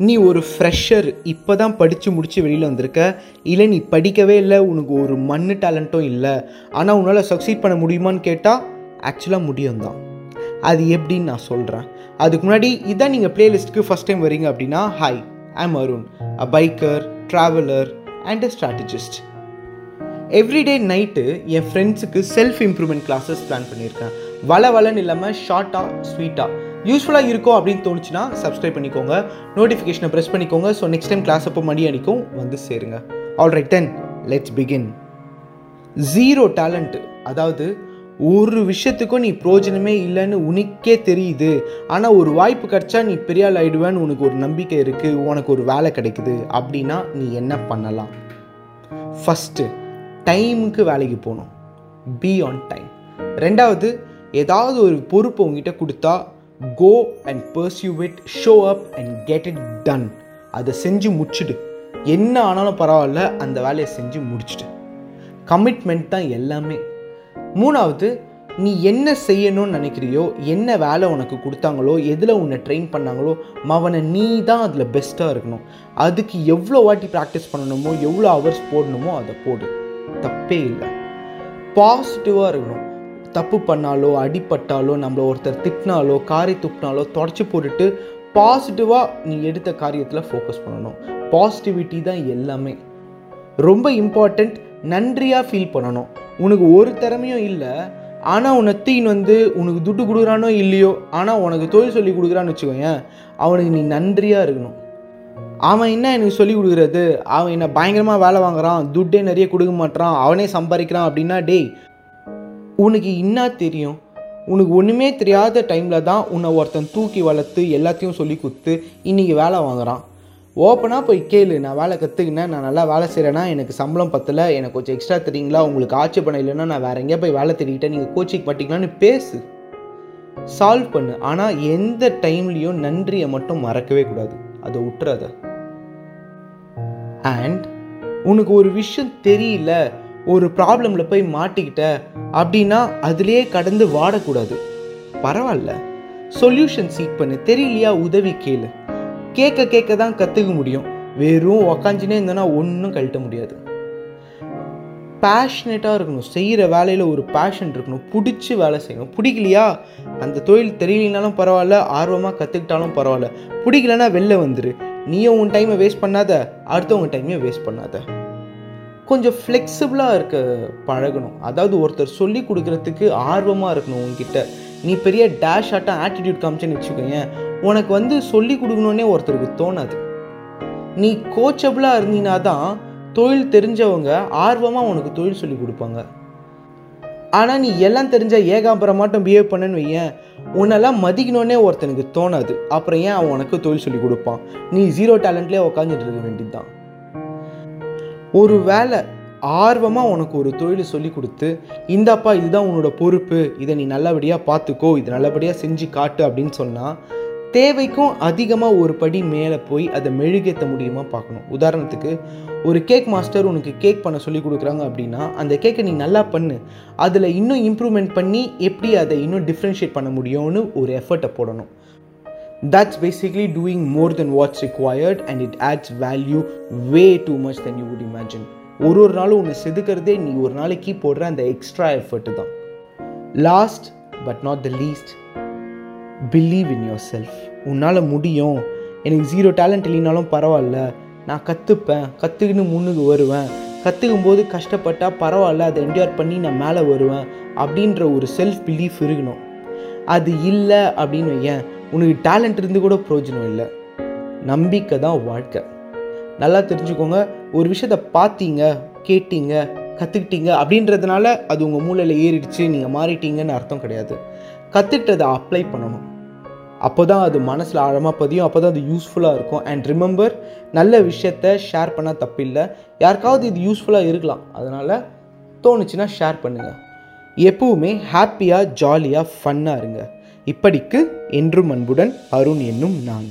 நீ ஒரு ஃப்ரெஷர் இப்போ தான் படித்து முடித்து வெளியில் வந்திருக்க. இல்லை நீ படிக்கவே இல்லை. உனக்கு ஒரு மண் டேலண்ட்டும் இல்லை. ஆனால் உன்னால் சக்சீட் பண்ண முடியுமான்னு கேட்டால் ஆக்சுவலாக முடியும் தான் அது எப்படின்னு நான் சொல்கிறேன் அதுக்கு முன்னாடி இதான் நீங்கள் பிளேலிஸ்ட்டுக்கு ஃபஸ்ட் டைம் வரீங்க அப்படின்னா hi I'm Arun a biker traveller and a strategist everyday night என் ஃப்ரெண்ட்ஸுக்கு செல்ஃப் இம்ப்ரூவ்மெண்ட் கிளாஸஸ் பிளான் பண்ணியிருக்கேன். வள வளன்னு இல்லாமல் ஷார்ட்டாக ஸ்வீட்டாக யூஸ்ஃபுல்லாக இருக்கும் அப்படின்னு தோணுச்சுன்னா சப்ஸ்கிரைப் பண்ணிக்கோங்க. நோட்டிஃபிகேஷனை ப்ரெஸ் பண்ணிக்கோங்க. ஸோ நெக்ஸ்ட் டைம் கிளாஸ் அப்போ மணி அடிக்கும் வந்து சேருங்க. Alright then let's begin zero talent அதாவது ஒரு விஷயத்துக்கும் நீ பிரோஜனமே இல்லைன்னு உனக்கே தெரியுது. ஆனால் ஒரு வாய்ப்பு கிடச்சா நீ பெரிய ஆள் ஆயிடுவேன்னு உனக்கு ஒரு நம்பிக்கை இருக்குது உனக்கு ஒரு வேலை கிடைக்குது. அப்படின்னா நீ என்ன பண்ணலாம்? ஃபஸ்ட்டு டைமுக்கு வேலைக்கு போகணும். பி ஆன் டைம் ரெண்டாவது ஏதாவது ஒரு பொறுப்பு உங்ககிட்ட கொடுத்தா go and pursue it show up and get it done அதை செஞ்சு முடிச்சுடு. என்ன ஆனாலும் பரவாயில்ல அந்த வேலையை செஞ்சு முடிச்சுடு. கமிட்மெண்ட் தான் எல்லாமே. மூணாவது நீ என்ன செய்யணும்னு நினைக்கிறியோ என்ன வேலை உனக்கு கொடுத்தாங்களோ எதில் உன்னை ட்ரெயின் பண்ணாங்களோ மவனை நீ தான் அதில் பெஸ்ட்டாக இருக்கணும். அதுக்கு எவ்வளோ வாட்டி ப்ராக்டிஸ் பண்ணணுமோ எவ்வளோ ஹவர்ஸ் போடணுமோ அதை போடு. தப்பே இல்லை. பாசிட்டிவாக இருக்கணும். தப்பு பண்ணாலோ அடிப்பட்டாலோ நம்மளை ஒருத்தர் திட்டினாலோ காரை துப்பினாலோ தொடச்சி போட்டுட்டு பாசிட்டிவாக நீ எடுத்த காரியத்தில் ஃபோக்கஸ் பண்ணணும். பாசிட்டிவிட்டி தான் எல்லாமே. ரொம்ப இம்பார்ட்டண்ட் நன்றியாக ஃபீல் பண்ணணும். உனக்கு ஒரு திறமையும் இல்லை ஆனால் உன்னை தீன் வந்து உனக்கு துட்டு கொடுக்குறானோ இல்லையோ ஆனால் உனக்கு தொழில் சொல்லி கொடுக்குறான்னு வச்சுக்கோயேன் அவனுக்கு நீ நன்றியாக இருக்கணும். அவன் என்ன எனக்கு சொல்லி கொடுக்குறது? அவன் என்ன பயங்கரமாக வேலை வாங்குறான் துட்டே நிறைய கொடுக்க மாட்டான் அவனே சம்பாதிக்கிறான் அப்படின்னா டேய் உனக்கு என்ன தெரியும்? உனக்கு ஒன்றுமே தெரியாத டைமில் தான் உன்னை ஒருத்தன் தூக்கி வளர்த்து எல்லாத்தையும் சொல்லி கொடுத்து இன்றைக்கி வேலை வாங்குறான். ஓப்பனாக போய் கேளு நான் வேலை கற்றுக்கினேன் நான் நல்லா வேலை செய்கிறேன்னா எனக்கு சம்பளம் பத்தலை எனக்கு கொஞ்சம் எக்ஸ்ட்ரா தெரியுங்களா? உங்களுக்கு ஆட்சி பண்ண இல்லைன்னா நான் வேறு எங்கேயா போய் வேலை தேடிக்கிட்டேன் நீங்கள் கோச்சிங் பண்ணிக்கலான்னு பேசு. சால்வ் பண்ணு. ஆனால் எந்த டைம்லேயும் நன்றியை மட்டும் மறக்கவே கூடாது. அதை விட்டுறாத அண்ட் உனக்கு ஒரு விஷயம் தெரியல. ஒரு ப்ராப்ளமில் போய் மாட்டிக்கிட்ட அப்படின்னா அதுலேயே கடந்து வாடக்கூடாது. பரவாயில்ல சொல்யூஷன் சீக் பண்ணு. தெரியலையா? உதவி கேளு. கேட்க கேட்க தான் கற்றுக்க முடியும். வெறும் உக்காஞ்சினே இருந்தோன்னா ஒன்றும் கழட்ட முடியாது. பேஷனேட்டாக இருக்கணும். செய்கிற வேலையில் ஒரு பேஷன் இருக்கணும். பிடிச்சி வேலை செய்யணும். பிடிக்கலையா? அந்த தொழில் தெரியலனாலும் பரவாயில்ல. ஆர்வமாக கற்றுக்கிட்டாலும் பரவாயில்ல. பிடிக்கலன்னா வெளில வந்துரு. நீயும் உன் டைமை வேஸ்ட் பண்ணாத. அடுத்தவங்க டைமையும் வேஸ்ட் பண்ணாத. கொஞ்சம் ஃப்ளெக்சிபிளாக இருக்க பழகணும். அதாவது ஒருத்தர் சொல்லி கொடுக்குறதுக்கு ஆர்வமாக இருக்கணும் உங்ககிட்ட நீ பெரிய டேஷ் ஆட்டம் ஆட்டிடியூட் காமிச்சேன்னு வச்சுக்கோங்க உனக்கு வந்து சொல்லி கொடுக்கணுன்னே ஒருத்தருக்கு தோணாது. நீ கோச்சபிளாக இருந்தீங்கன்னா தான் தொழில் தெரிஞ்சவங்க ஆர்வமாக உனக்கு தொழில் சொல்லி கொடுப்பாங்க. ஆனால் நீ எல்லாம் தெரிஞ்ச ஏகாம்பரம் மட்டும் பிஹேவ் பண்ணுன்னு வையேன் உன்னெல்லாம் மதிக்கணுன்னே ஒருத்தனுக்கு தோணாது. அப்புறம் ஏன் அவன் உனக்கு தொழில் சொல்லி கொடுப்பான்? நீ ஜீரோ டேலண்ட்லேயே உட்காந்துட்டு இருக்க வேண்டியது தான் ஒரு வேலை ஆர்வமாக உனக்கு ஒரு தொழில் சொல்லி கொடுத்து இந்தாப்பா இதுதான் உன்னோட பொறுப்பு இதை நீ நல்லபடியாக பார்த்துக்கோ இது நல்லபடியாக செஞ்சு காட்டு அப்படின்னு சொன்னால் தேவைக்கும் அதிகமாக ஒரு படி மேலே போய் அதை மெழுகேற்ற முடியுமா பார்க்கணும். உதாரணத்துக்கு ஒரு கேக் மாஸ்டர் உனக்கு கேக் பண்ண சொல்லி கொடுக்குறாங்க அப்படின்னா அந்த கேக்கை நீ நல்லா பண்ணு. அதில் இன்னும் இம்ப்ரூவ்மெண்ட் பண்ணி எப்படி அதை இன்னும் டிஃப்ரென்ஷியேட் பண்ண முடியும்னு ஒரு எஃபர்ட்டை போடணும். That's basically doing more than what's required and it adds value way too much than you would imagine. ஒரு ஒரு நாளும் உன்னை செதுக்கிறதே நீ ஒரு நாளைக்கு போடுற அந்த எக்ஸ்ட்ரா எஃபர்ட் தான். Last but not the least believe in your self உன்னால் முடியும். எனக்கு ஜீரோ டேலண்ட் இல்லைனாலும் பரவாயில்ல. நான் கற்றுப்பேன் கற்றுக்கின்னு முன்னுக்கு வருவேன். கற்றுக்கும் போது கஷ்டப்பட்டால் பரவாயில்ல. அதை என்ஜாய் பண்ணி நான் மேலே வருவேன். அப்படின்ற ஒரு செல்ஃப் பிலீஃப் இருக்கணும். அது இல்லை அப்படின்னு வையேன். உனக்கு டேலண்ட் இருந்து கூட பிரயோஜனம் இல்லை. நம்பிக்கை தான் வாழ்க்கை. நல்லா தெரிஞ்சுக்கோங்க ஒரு விஷயத்த பார்த்தீங்க கேட்டீங்க கற்றுக்கிட்டீங்க அப்படின்றதுனால அது உங்கள் மூளையில் ஏறிடுச்சு நீங்கள் மாறிட்டீங்கன்னு அர்த்தம் கிடையாது. கற்றுக்கிட்டதை அப்ளை பண்ணணும். அப்போ தான் அது மனசில் ஆழமாக பதியும் அப்போ தான் அது யூஸ்ஃபுல்லாக இருக்கும். அண்ட் ரிமெம்பர் நல்ல விஷயத்த ஷேர் பண்ணால் தப்பில்லை. யாருக்காவது இது யூஸ்ஃபுல்லாக இருக்கலாம். அதனால் தோணுச்சுன்னா ஷேர் பண்ணுங்கள் எப்பவுமே ஹாப்பியாக ஜாலியாக ஃபன்னாக இருங்க. இப்படிக்கு என்றும் அன்புடன் அருண் என்னும் நான்.